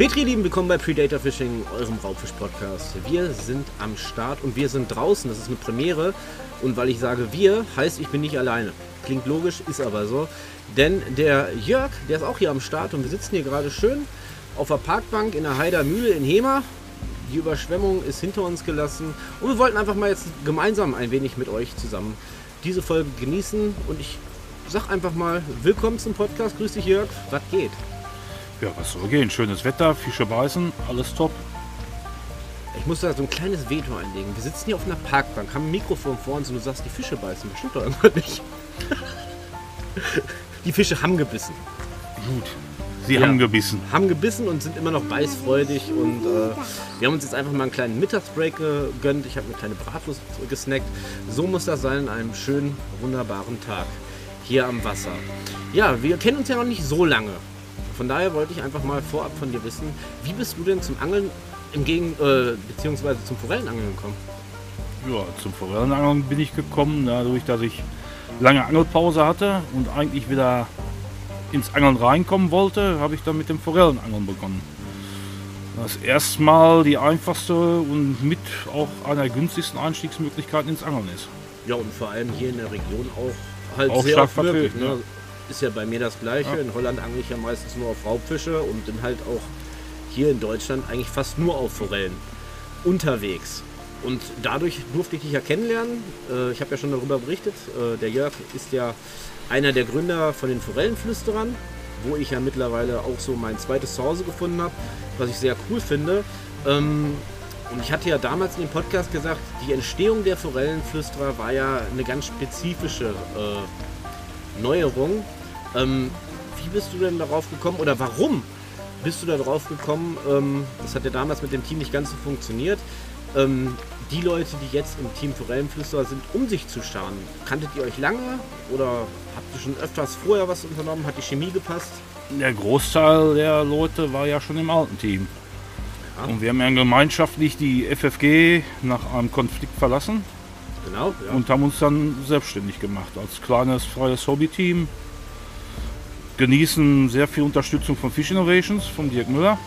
Petri, lieben, willkommen bei Predator Fishing, eurem Raubfisch-Podcast. Wir sind am Start und wir sind draußen. Das ist eine Premiere. Und weil ich sage wir, heißt ich bin nicht alleine. Klingt logisch, ist aber so. Denn der Jörg, der ist auch hier am Start und wir sitzen hier gerade schön auf der Parkbank in der Heider Mühle in Hema. Die Überschwemmung ist hinter uns gelassen und wir wollten einfach mal jetzt gemeinsam ein wenig mit euch zusammen diese Folge genießen. Und ich sag einfach mal, willkommen zum Podcast. Grüß dich Jörg, was geht? Ja, was soll gehen? Schönes Wetter, Fische beißen, alles top. Ich muss da so ein kleines Veto einlegen. Wir sitzen hier auf einer Parkbank, haben ein Mikrofon vor uns und du sagst, die Fische beißen. Das stimmt doch irgendwann nicht. die Fische haben gebissen. Gut. Sie Ja. haben gebissen. Haben gebissen und sind immer noch beißfreudig. Und äh, wir haben uns jetzt einfach mal einen kleinen Mittagsbreak gegönnt. Ich habe eine kleine Bratwurst gesnackt. So muss das sein an einem schönen, wunderbaren Tag hier am Wasser. Ja, wir kennen uns ja noch nicht so lange. Von daher wollte ich einfach mal vorab von dir wissen, wie bist du denn zum Angeln im Gegen äh, beziehungsweise zum Forellenangeln gekommen? Ja, zum Forellenangeln bin ich gekommen, dadurch, dass ich lange Angelpause hatte und eigentlich wieder ins Angeln reinkommen wollte, habe ich dann mit dem Forellenangeln begonnen. Das erstmal die einfachste und mit auch einer der günstigsten Einstiegsmöglichkeiten ins Angeln ist. Ja, und vor allem hier in der Region auch halt Auch sehr stark möglich. Ne? Ist ja bei mir das Gleiche. In Holland angle ich ja meistens nur auf Raubfische und bin halt auch hier in Deutschland eigentlich fast nur auf Forellen unterwegs. Und dadurch durfte ich dich ja kennenlernen. Äh, Ich habe ja schon darüber berichtet. Äh, Der Jörg ist ja einer der Gründer von den Forellenflüsterern, wo ich ja mittlerweile auch so mein zweites Zuhause gefunden habe, was ich sehr cool finde. Ähm, Und ich hatte ja damals in dem Podcast gesagt, die Entstehung der Forellenflüsterer war ja eine ganz spezifische äh, Neuerung. Ähm, wie bist du denn darauf gekommen oder warum bist du darauf gekommen? Ähm, das hat ja damals mit dem Team nicht ganz so funktioniert. Ähm, die Leute, die jetzt im Team Forellenflüsterer sind, um sich zu scharen, kanntet ihr euch lange oder habt ihr schon öfters vorher was unternommen? Hat die Chemie gepasst? Der Großteil der Leute war ja schon im alten Team. Ja. Und wir haben ja gemeinschaftlich die FFG nach einem Konflikt verlassen. Genau, ja. und haben uns dann selbstständig gemacht als kleines freies Hobbyteam. Genießen sehr viel Unterstützung von Fish Innovations, von Dirk Müller.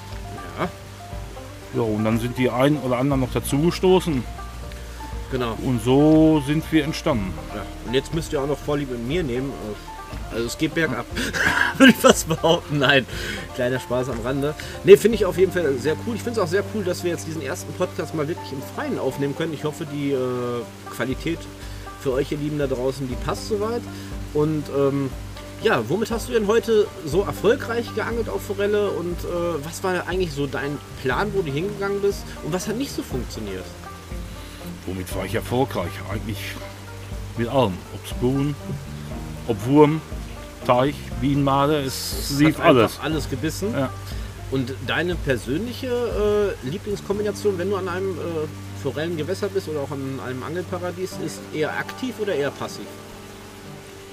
ja, Ja, und dann sind die einen oder anderen noch dazugestoßen genau. und so sind wir entstanden. Ja. Und jetzt müsst ihr auch noch Vorlieb mit mir nehmen. Also es geht bergab. Würde ich fast behaupten. Nein, kleiner Spaß am Rande. Ne, finde ich auf jeden Fall sehr cool. Ich finde es auch sehr cool, dass wir jetzt diesen ersten Podcast mal wirklich im Freien aufnehmen können. Ich hoffe, die äh, Qualität für euch, ihr Lieben da draußen, die passt soweit. Und ähm, ja, womit hast du denn heute so erfolgreich geangelt auf Forelle? Und äh, was war eigentlich so dein Plan, wo du hingegangen bist? Und was hat nicht so funktioniert? Womit war ich erfolgreich? Eigentlich mit allem. Ob Spoon, ob Wurm, Teich, Bienenmade, es Es lief alles. alles gebissen. Ja. Und deine persönliche äh, Lieblingskombination, wenn du an einem äh, Forellengewässer bist oder auch an einem Angelparadies, ist eher aktiv oder eher passiv?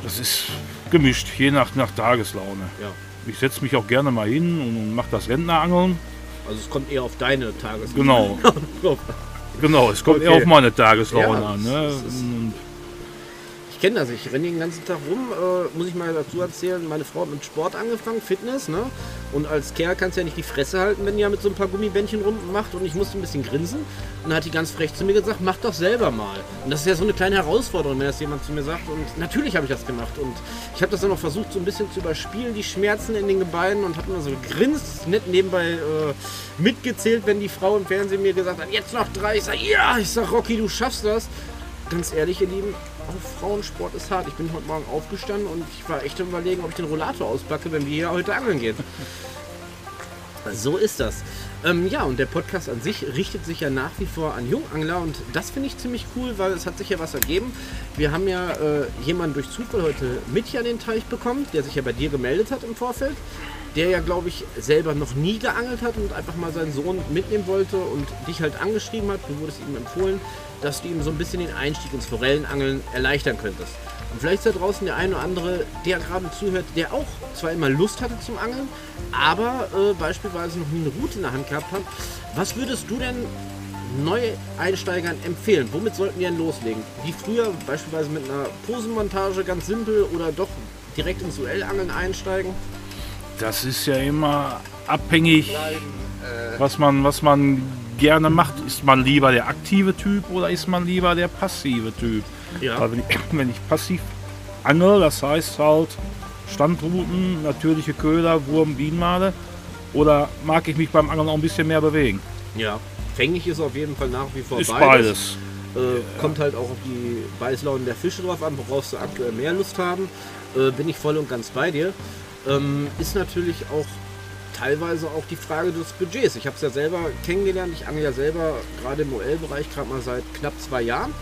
Das ist gemischt, je nach, nach Tageslaune. Ja. Ich setze mich auch gerne mal hin und mache das Rentnerangeln. Also es kommt eher auf deine Tages. Genau. Genau, es kommt Okay. eher auf meine Tageslaune Ja, an. Ne? Ich kenne das, ich renne den ganzen Tag rum, äh, muss ich mal dazu erzählen, meine Frau hat mit Sport angefangen, Fitness, ne? Und als Kerl kannst du ja nicht die Fresse halten, wenn die ja mit so ein paar Gummibändchen rummacht und ich musste ein bisschen grinsen. Und dann hat die ganz frech zu mir gesagt, mach doch selber mal. Und das ist ja so eine kleine Herausforderung, wenn das jemand zu mir sagt. Und natürlich habe ich das gemacht. Und ich habe das dann auch versucht, so ein bisschen zu überspielen, die Schmerzen in den Gebeinen und habe immer so gegrinst, nicht nebenbei äh, mitgezählt, wenn die Frau im Fernsehen mir gesagt hat, jetzt noch drei. Ich sage, ja, ich sag, Rocky, du schaffst das. Ganz ehrlich, ihr Lieben, auch Frauensport ist hart. Ich bin heute Morgen aufgestanden und ich war echt überlegen, ob ich den Rollator auspacke, wenn wir hier heute angeln gehen. So ist das. Ähm, ja, und der Podcast an sich richtet sich ja nach wie vor an Jungangler und das finde ich ziemlich cool, weil es hat sich ja was ergeben. Wir haben ja äh, jemanden durch Zufall heute mit hier an den Teich bekommen, der sich ja bei dir gemeldet hat im Vorfeld, der ja, glaube ich, selber noch nie geangelt hat und einfach mal seinen Sohn mitnehmen wollte und dich halt angeschrieben hat. Du wurdest ihm empfohlen, dass du ihm so ein bisschen den Einstieg ins Forellenangeln erleichtern könntest. Und vielleicht ist da draußen der eine oder andere, der gerade zuhört, der auch zwar immer Lust hatte zum Angeln, aber äh, beispielsweise noch nie eine Route in der Hand gehabt hat. Was würdest du denn Neueinsteigern empfehlen? Womit sollten wir denn loslegen? Wie früher, beispielsweise mit einer Posenmontage, ganz simpel, oder doch direkt ins Duellangeln einsteigen? Das ist ja immer abhängig was man, was man gerne macht. Ist man lieber der aktive Typ oder ist man lieber der passive Typ? Ja. Weil wenn ich, wenn ich passiv angel, das heißt halt Standrouten, natürliche Köder, Wurm, Bienenmale, oder mag ich mich beim Angeln auch ein bisschen mehr bewegen? Ja. Fängig ist auf jeden Fall nach wie vor Ist beides. beides. Äh, kommt halt auch auf die Beißlaunen der Fische drauf an, worauf sie aktuell mehr Lust haben. Äh, bin ich voll und ganz bei dir. Ähm, ist natürlich auch teilweise auch die Frage des Budgets. Ich habe es ja selber kennengelernt. Ich angel ja selber gerade im OL-Bereich gerade mal seit knapp zwei Jahren.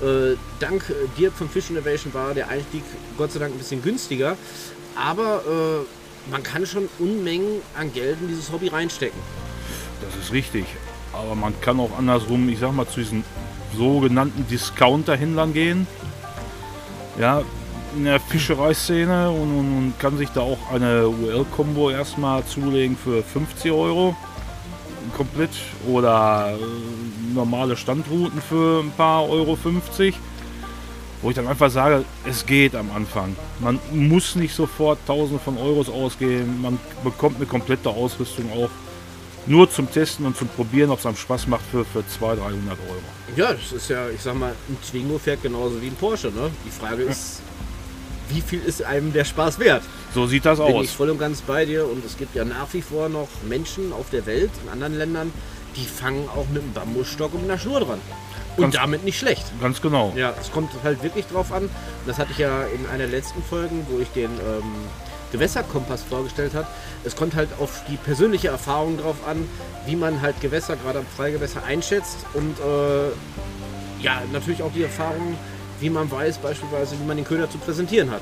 Äh, dank äh, Dirk von Fish Innovation war der Einstieg Gott sei Dank ein bisschen günstiger. Aber äh, man kann schon Unmengen an Geld in dieses Hobby reinstecken. Das ist richtig. Aber man kann auch andersrum, ich sag mal, zu diesen sogenannten Discounter-Händlern gehen. Ja, in der Fischereiszene und, und, und kann sich da auch eine UL-Kombo erstmal zulegen für 50 Euro. Komplett. Oder äh, normale Standrouten für ein paar Euro 50. Wo ich dann einfach sage, es geht am Anfang. Man muss nicht sofort Tausende von Euros ausgeben. Man bekommt eine komplette Ausrüstung auch nur zum Testen und zum Probieren, ob es einem Spaß macht, für, für 200, 300 Euro. Ja, das ist ja, ich sag mal, ein Twingo fährt genauso wie ein Porsche. Ne? Die Frage ist, wie viel ist einem der Spaß wert? So sieht das Bin ich aus. voll und ganz bei dir. Und es gibt ja nach wie vor noch Menschen auf der Welt, in anderen Ländern, die fangen auch mit einem Bambusstock und einer Schnur dran. Und Ganz- damit nicht schlecht. Ganz genau. Ja, es kommt halt wirklich drauf an. Das hatte ich ja in einer der letzten Folgen, wo ich den ähm, Gewässerkompass vorgestellt habe. Es kommt halt auf die persönliche Erfahrung drauf an, wie man halt Gewässer, gerade am Freigewässer, einschätzt. Und äh, ja, natürlich auch die Erfahrung, wie man weiß, beispielsweise, wie man den Köder zu präsentieren hat.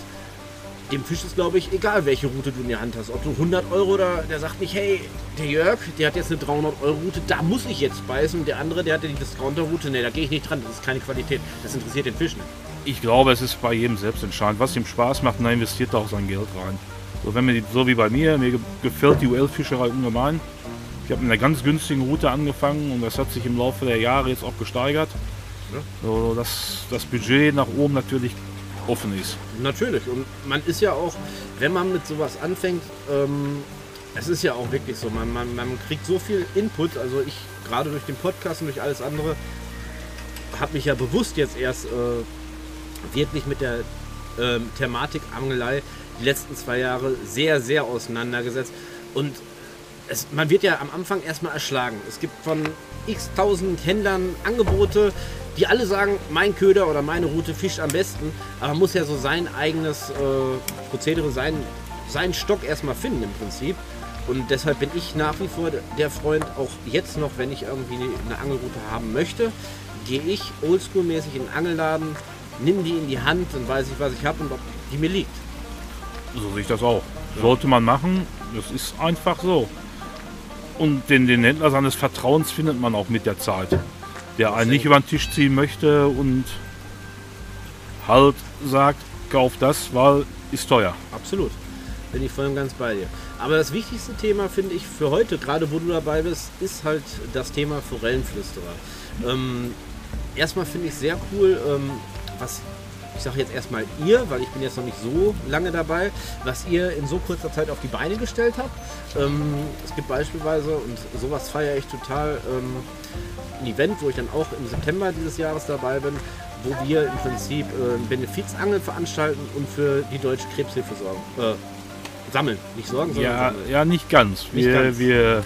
Dem Fisch ist, glaube ich, egal, welche Route du in der Hand hast. Ob du 100 Euro oder der sagt nicht, hey, der Jörg, der hat jetzt eine 300 Euro Route, da muss ich jetzt beißen. Der andere, der hat ja die Discounter Route, ne, da gehe ich nicht dran, das ist keine Qualität. Das interessiert den Fisch nicht. Ich glaube, es ist bei jedem selbst entscheidend. Was ihm Spaß macht, dann investiert er auch sein Geld rein. So, wenn mir so wie bei mir, mir ge- gefällt die UL-Fischerei ungemein. Ich habe mit einer ganz günstigen Route angefangen und das hat sich im Laufe der Jahre jetzt auch gesteigert. Ja. So, dass das Budget nach oben natürlich offen ist. Natürlich. Und man ist ja auch, wenn man mit sowas anfängt, ähm, es ist ja auch wirklich so, man, man, man kriegt so viel Input. Also ich, gerade durch den Podcast und durch alles andere, habe mich ja bewusst jetzt erst äh, wirklich mit der ähm, Thematik Angelei die letzten zwei Jahre sehr, sehr auseinandergesetzt. Und es, man wird ja am Anfang erstmal erschlagen. Es gibt von x tausend Händlern Angebote, die alle sagen, mein Köder oder meine Route fischt am besten. Aber man muss ja so sein eigenes äh, Prozedere, sein, seinen Stock erstmal finden im Prinzip. Und deshalb bin ich nach wie vor der Freund, auch jetzt noch, wenn ich irgendwie eine Angelroute haben möchte, gehe ich oldschool-mäßig in den Angelladen, nimm die in die Hand, dann weiß ich, was ich habe und ob die mir liegt. So sehe ich das auch. Sollte man machen. Das ist einfach so. Und den, den Händler seines Vertrauens findet man auch mit der Zeit. Der einen nicht über den Tisch ziehen möchte und halt sagt, kauf das, weil ist teuer. Absolut. Bin ich voll und ganz bei dir. Aber das wichtigste Thema finde ich für heute, gerade wo du dabei bist, ist halt das Thema Forellenflüsterer. Ähm, erstmal finde ich sehr cool, ähm, was ich sage jetzt erstmal ihr, weil ich bin jetzt noch nicht so lange dabei, was ihr in so kurzer Zeit auf die Beine gestellt habt. Ähm, es gibt beispielsweise, und sowas feiere ich total, ähm, ein Event, wo ich dann auch im September dieses Jahres dabei bin, wo wir im Prinzip äh, Benefizangel veranstalten und für die Deutsche Krebshilfe sorgen. Äh, sammeln, nicht sorgen, sondern Ja, sammeln. ja, nicht ganz. Nicht wir, ganz. wir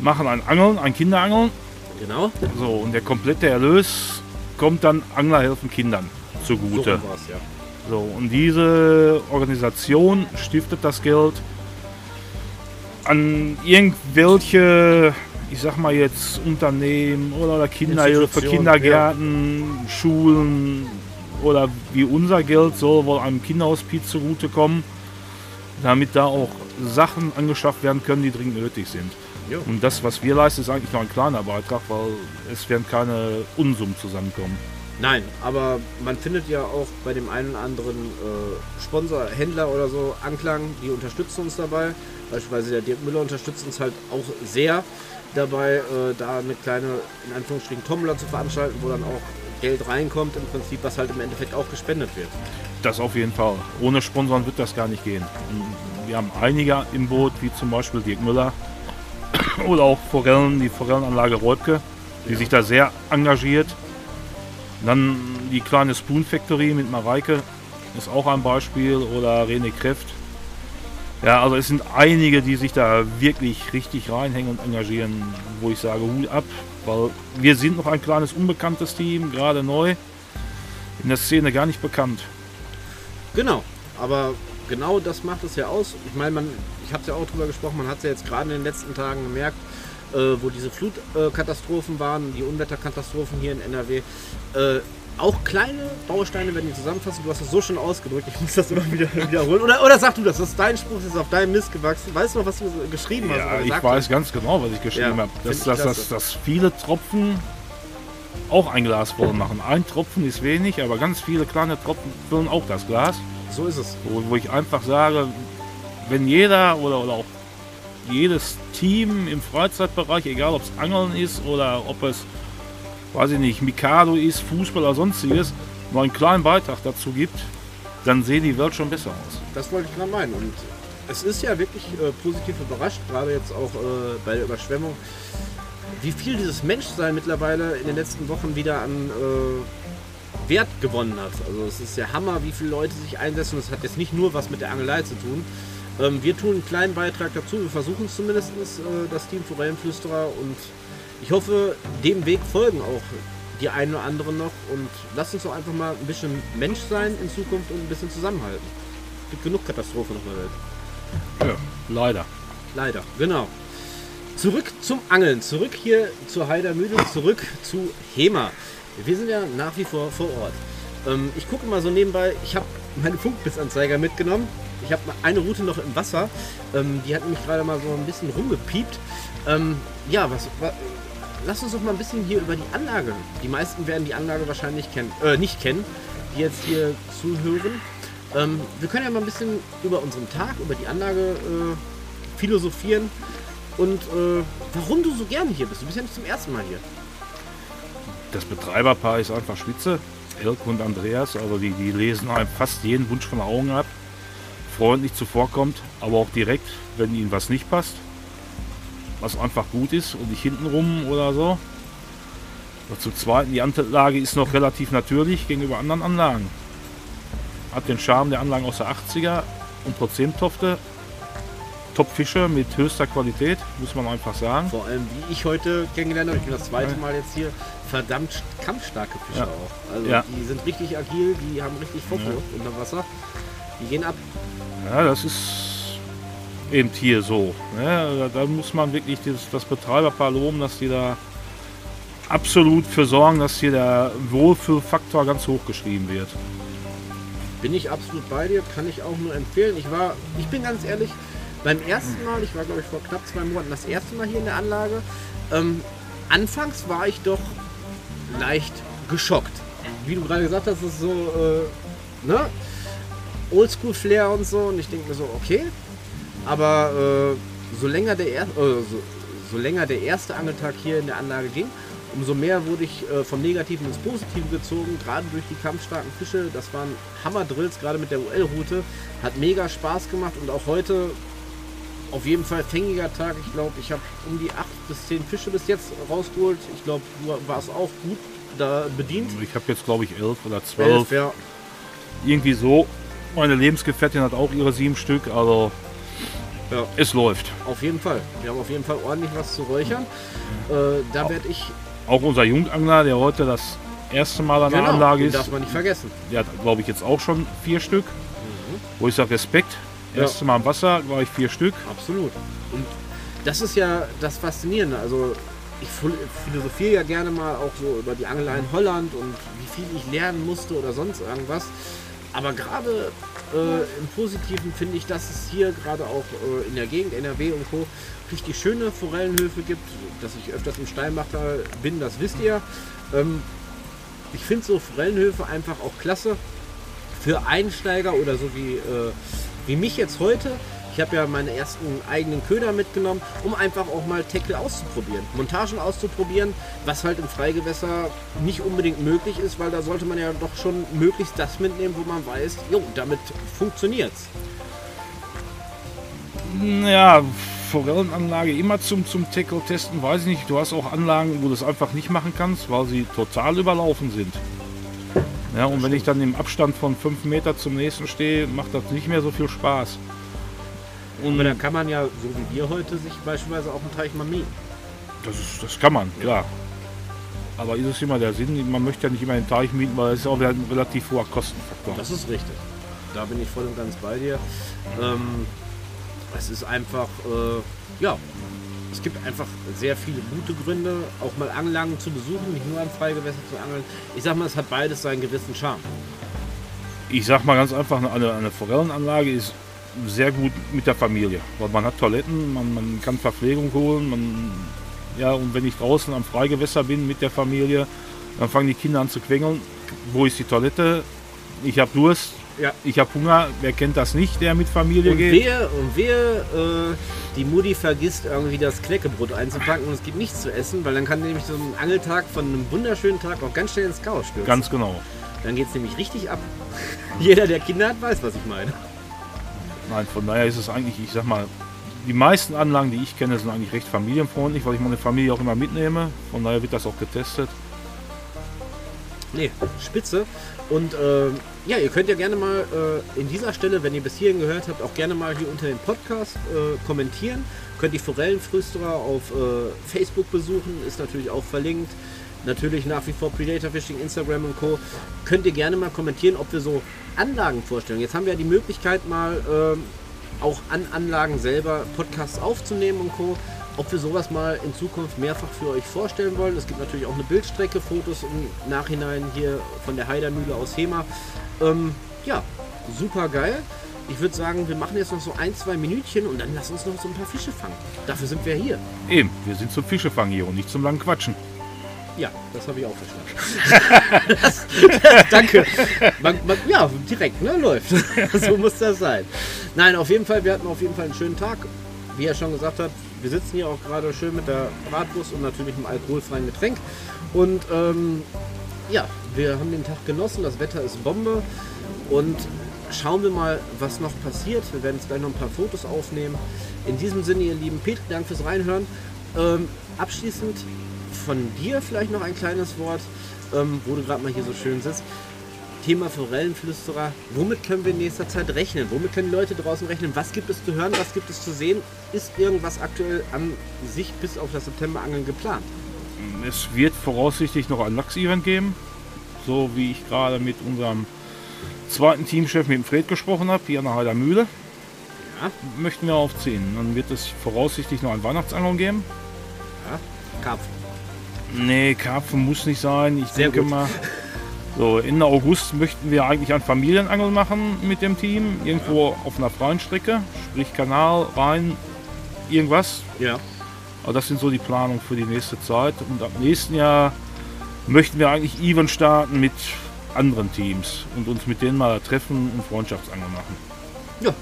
machen ein Angeln, ein Kinderangeln. Genau, So, und der komplette Erlös kommt dann Angler helfen Kindern zugute. ja. So, und diese Organisation stiftet das Geld an irgendwelche, ich sag mal jetzt Unternehmen oder Kinderhilfe, Kindergärten, Schulen oder wie unser Geld soll wohl einem Kinderhospiz zugutekommen, damit da auch Sachen angeschafft werden können, die dringend nötig sind. Jo. Und das, was wir leisten, ist eigentlich nur ein kleiner Beitrag, weil es werden keine Unsummen zusammenkommen. Nein, aber man findet ja auch bei dem einen oder anderen äh, Sponsor, Händler oder so Anklang, die unterstützen uns dabei. Beispielsweise der Dirk Müller unterstützt uns halt auch sehr dabei, äh, da eine kleine, in Anführungsstrichen, Tombola zu veranstalten, wo dann auch Geld reinkommt, im Prinzip, was halt im Endeffekt auch gespendet wird. Das auf jeden Fall. Ohne Sponsoren wird das gar nicht gehen. Wir haben einige im Boot, wie zum Beispiel Dirk Müller, Oder auch Forellen, die Forellenanlage Räubke, die sich da sehr engagiert. Dann die kleine Spoon Factory mit Mareike ist auch ein Beispiel. Oder René Kräft. Ja, also es sind einige, die sich da wirklich richtig reinhängen und engagieren, wo ich sage, Hut ab, weil wir sind noch ein kleines unbekanntes Team, gerade neu, in der Szene gar nicht bekannt. Genau, aber genau das macht es ja aus. Ich meine, man, ich habe es ja auch drüber gesprochen, man hat es ja jetzt gerade in den letzten Tagen gemerkt, äh, wo diese Flutkatastrophen waren, die Unwetterkatastrophen hier in NRW. Äh, auch kleine Bausteine werden die zusammenfassen. Du hast es so schon ausgedrückt, ich muss das immer wieder wiederholen. Oder, oder sag du das, das ist dein Spruch, das ist auf deinem Mist gewachsen. Weißt du noch, was du geschrieben hast? Ja, ich weiß ganz genau, was ich geschrieben Ja, habe. Dass, dass, dass, dass viele Tropfen auch ein Glas voll machen. Ein Tropfen ist wenig, aber ganz viele kleine Tropfen füllen auch das Glas. So ist es. Wo, wo ich einfach sage, wenn jeder oder, oder auch jedes Team im Freizeitbereich, egal ob es Angeln ist oder ob es, weiß ich nicht, Mikado ist, Fußball oder sonstiges, nur einen kleinen Beitrag dazu gibt, dann sieht die Welt schon besser aus. Das wollte ich gerade meinen. Und es ist ja wirklich äh, positiv überrascht, gerade jetzt auch äh, bei der Überschwemmung, wie viel dieses Menschsein mittlerweile in den letzten Wochen wieder an äh, Wert gewonnen hat. Also es ist ja Hammer, wie viele Leute sich einsetzen. Das hat jetzt nicht nur was mit der Angelei zu tun. Ähm, wir tun einen kleinen Beitrag dazu. Wir versuchen es zumindest, äh, das Team Forellenflüsterer. Und ich hoffe, dem Weg folgen auch die einen oder anderen noch. Und lasst uns doch einfach mal ein bisschen Mensch sein in Zukunft und ein bisschen zusammenhalten. Es gibt genug Katastrophen auf der Welt. Ja, leider. Leider, genau. Zurück zum Angeln, zurück hier zur Heidermühle, zurück zu Hema. Wir sind ja nach wie vor vor Ort. Ähm, ich gucke mal so nebenbei, ich habe meine Funkbissanzeiger mitgenommen. Ich habe eine Route noch im Wasser. Ähm, die hat nämlich gerade mal so ein bisschen rumgepiept. Ähm, ja, was, wa- lass uns doch mal ein bisschen hier über die Anlage. Die meisten werden die Anlage wahrscheinlich kennen, äh, nicht kennen, die jetzt hier zuhören. Ähm, wir können ja mal ein bisschen über unseren Tag, über die Anlage äh, philosophieren und äh, warum du so gerne hier bist. Du bist ja nicht zum ersten Mal hier. Das Betreiberpaar ist einfach spitze. Elke und Andreas, also die, die lesen einem fast jeden Wunsch von den Augen ab. Freundlich zuvorkommt, aber auch direkt, wenn ihnen was nicht passt. Was einfach gut ist und nicht hintenrum oder so. Und zum Zweiten, die Anlage ist noch relativ natürlich gegenüber anderen Anlagen. Hat den Charme der Anlagen aus der 80er und trotzdem Tofte. Top-Fische mit höchster Qualität, muss man einfach sagen. Vor allem, wie ich heute kennengelernt habe, ich bin das zweite Mal jetzt hier, verdammt st- kampfstarke Fische Ja. auch. Also Ja. die sind richtig agil, die haben richtig Fofo Ja. unter Wasser. Die gehen ab. Ja, das ist eben hier so. Ne? Da, da muss man wirklich das, das Betreiberpaar loben, dass die da absolut für sorgen, dass hier der Wohlfühlfaktor ganz hoch geschrieben wird. Bin ich absolut bei dir, kann ich auch nur empfehlen. Ich war, ich bin ganz ehrlich, beim ersten Mal, ich war glaube ich vor knapp zwei Monaten das erste Mal hier in der Anlage, ähm, anfangs war ich doch leicht geschockt. Wie du gerade gesagt hast, ist so, äh, ne? Oldschool-Flair und so. Und ich denke mir so, okay. Aber äh, so, länger der er äh, so, so länger der erste Angeltag hier in der Anlage ging, umso mehr wurde ich äh, vom Negativen ins Positive gezogen, gerade durch die kampfstarken Fische. Das waren Hammerdrills, gerade mit der UL-Route. Hat mega Spaß gemacht und auch heute auf jeden Fall fängiger Tag. Ich glaube, ich habe um die 8 bis 10 Fische bis jetzt rausgeholt. Ich glaube, du warst auch gut da bedient. Ich habe jetzt glaube ich elf oder zwölf. Elf, ja. Irgendwie so. Meine Lebensgefährtin hat auch ihre sieben Stück. Also Ja. es läuft. Auf jeden Fall. Wir haben auf jeden Fall ordentlich was zu räuchern. Äh, da werde ich. Auch unser Jungangler, der heute das erste Mal an der Anlage ist, darf man nicht vergessen. der hat glaube ich jetzt auch schon vier Stück. Wo ich sage Respekt. Ja. Erste Mal im Wasser war ich vier Stück. Absolut. Und das ist ja das Faszinierende. Also ich phil- philosophiere ja gerne mal auch so über die Angelei in Holland und wie viel ich lernen musste oder sonst irgendwas. Aber gerade äh, im Positiven finde ich, dass es hier gerade auch äh, in der Gegend, NRW und Co. richtig schöne Forellenhöfe gibt. Dass ich öfters im Steinbachtal bin, das wisst ihr. Ähm, ich finde so Forellenhöfe einfach auch klasse für Einsteiger oder so wie, äh, wie mich jetzt heute. Ich habe ja meine ersten eigenen Köder mitgenommen, um einfach auch mal Tackle auszuprobieren, Montagen auszuprobieren, was halt im Freigewässer nicht unbedingt möglich ist, weil da sollte man ja doch schon möglichst das mitnehmen, wo man weiß, jo, damit funktioniert's. Ja, Forellenanlage immer zum, zum Tackle testen, weiß ich nicht. Du hast auch Anlagen, wo du es einfach nicht machen kannst, weil sie total überlaufen sind. Ja, und wenn ich dann im Abstand von 5 Meter zum nächsten stehe, macht das nicht mehr so viel Spaß. Und Aber da kann man ja, so wie wir heute, sich beispielsweise auch einen Teich mal mieten. Das, ist, das kann man, klar. Aber ist es immer der Sinn? Man möchte ja nicht immer den Teich mieten, weil es ist auch ein relativ hoher Kostenfaktor. Das ist richtig. Da bin ich voll und ganz bei dir. Ähm, es ist einfach, äh, ja, es gibt einfach sehr viele gute Gründe, auch mal Anlagen zu besuchen, nicht nur an Freigewässer zu angeln. Ich sag mal, es hat beides seinen gewissen Charme. Ich sag mal ganz einfach, eine, eine Forellenanlage ist sehr gut mit der Familie, weil man hat Toiletten, man, man kann Verpflegung holen, man, ja, und wenn ich draußen am Freigewässer bin mit der Familie, dann fangen die Kinder an zu quengeln. Wo ist die Toilette? Ich habe Durst, ja. Ich habe Hunger, wer kennt das nicht, der mit Familie und geht? Wer, und wer äh, die Mutti vergisst, irgendwie das Knäckebrot einzupacken und es gibt nichts zu essen, weil dann kann nämlich so ein Angeltag von einem wunderschönen Tag auch ganz schnell ins Chaos stürzen. Ganz genau. Dann geht es nämlich richtig ab. Jeder, der Kinder hat, weiß, was ich meine. Nein, von daher ist es eigentlich, ich sag mal, die meisten Anlagen, die ich kenne, sind eigentlich recht familienfreundlich, weil ich meine Familie auch immer mitnehme. Von daher wird das auch getestet. Nee, spitze. Und äh, ja, ihr könnt ja gerne mal äh, in dieser Stelle, wenn ihr bis hierhin gehört habt, auch gerne mal hier unter dem Podcast äh, kommentieren. Könnt die Forellenflüsterer auf äh, Facebook besuchen, ist natürlich auch verlinkt. Natürlich nach wie vor Predator Fishing, Instagram und Co. Könnt ihr gerne mal kommentieren, ob wir so Anlagen vorstellen. Jetzt haben wir ja die Möglichkeit mal ähm, auch an Anlagen selber Podcasts aufzunehmen und Co ob wir sowas mal in Zukunft mehrfach für euch vorstellen wollen. Es gibt natürlich auch eine Bildstrecke, Fotos im Nachhinein hier von der Heidermühle aus Hema. Ähm, ja, super geil. Ich würde sagen, wir machen jetzt noch so ein, zwei Minütchen und dann lass uns noch so ein paar Fische fangen. Dafür sind wir hier. Eben, wir sind zum Fischefangen hier und nicht zum langen Quatschen. Ja, das habe ich auch verstanden. das, danke. Man, man, ja, direkt, ne? Läuft. so muss das sein. Nein, auf jeden Fall, wir hatten auf jeden Fall einen schönen Tag. Wie er schon gesagt hat, wir sitzen hier auch gerade schön mit der Bratwurst und natürlich einem alkoholfreien Getränk. Und ähm, ja, wir haben den Tag genossen, das Wetter ist Bombe. Und schauen wir mal, was noch passiert. Wir werden jetzt gleich noch ein paar Fotos aufnehmen. In diesem Sinne, ihr lieben Peter, Dank fürs Reinhören. Ähm, abschließend von dir vielleicht noch ein kleines Wort, ähm, wo du gerade mal hier so schön sitzt. Thema Forellenflüsterer. Womit können wir in nächster Zeit rechnen? Womit können die Leute draußen rechnen? Was gibt es zu hören? Was gibt es zu sehen? Ist irgendwas aktuell an sich bis auf das September-Angeln geplant? Es wird voraussichtlich noch ein Lachs-Event geben. So wie ich gerade mit unserem zweiten Teamchef, mit dem Fred, gesprochen habe, hier an der Heider Mühle. Ja. Möchten wir aufziehen. Dann wird es voraussichtlich noch ein Weihnachtsangeln geben. Ja, Karpfen. Nee, Karpfen muss nicht sein. Ich Sehr denke gut. mal. So, Ende August möchten wir eigentlich ein Familienangeln machen mit dem Team. Irgendwo ja. auf einer freien Strecke, sprich Kanal, Rhein, irgendwas. Ja. Aber das sind so die Planungen für die nächste Zeit. Und ab nächsten Jahr möchten wir eigentlich even starten mit anderen Teams und uns mit denen mal treffen und Freundschaftsangeln machen. Ja,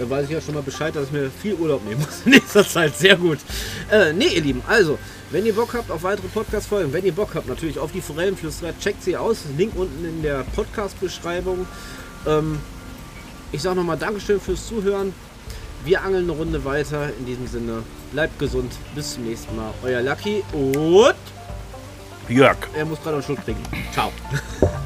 da weiß ich ja schon mal Bescheid, dass ich mir viel Urlaub nehmen muss in nächster Zeit. Sehr gut. Äh, ne, ihr Lieben, also, wenn ihr Bock habt auf weitere Podcast-Folgen, wenn ihr Bock habt natürlich auf die Forellenflüsterer, checkt sie aus. Link unten in der Podcast-Beschreibung. Ähm, ich sage nochmal Dankeschön fürs Zuhören. Wir angeln eine Runde weiter. In diesem Sinne, bleibt gesund. Bis zum nächsten Mal. Euer Lucky und Jörg. Er muss gerade einen Schluck trinken. Ciao.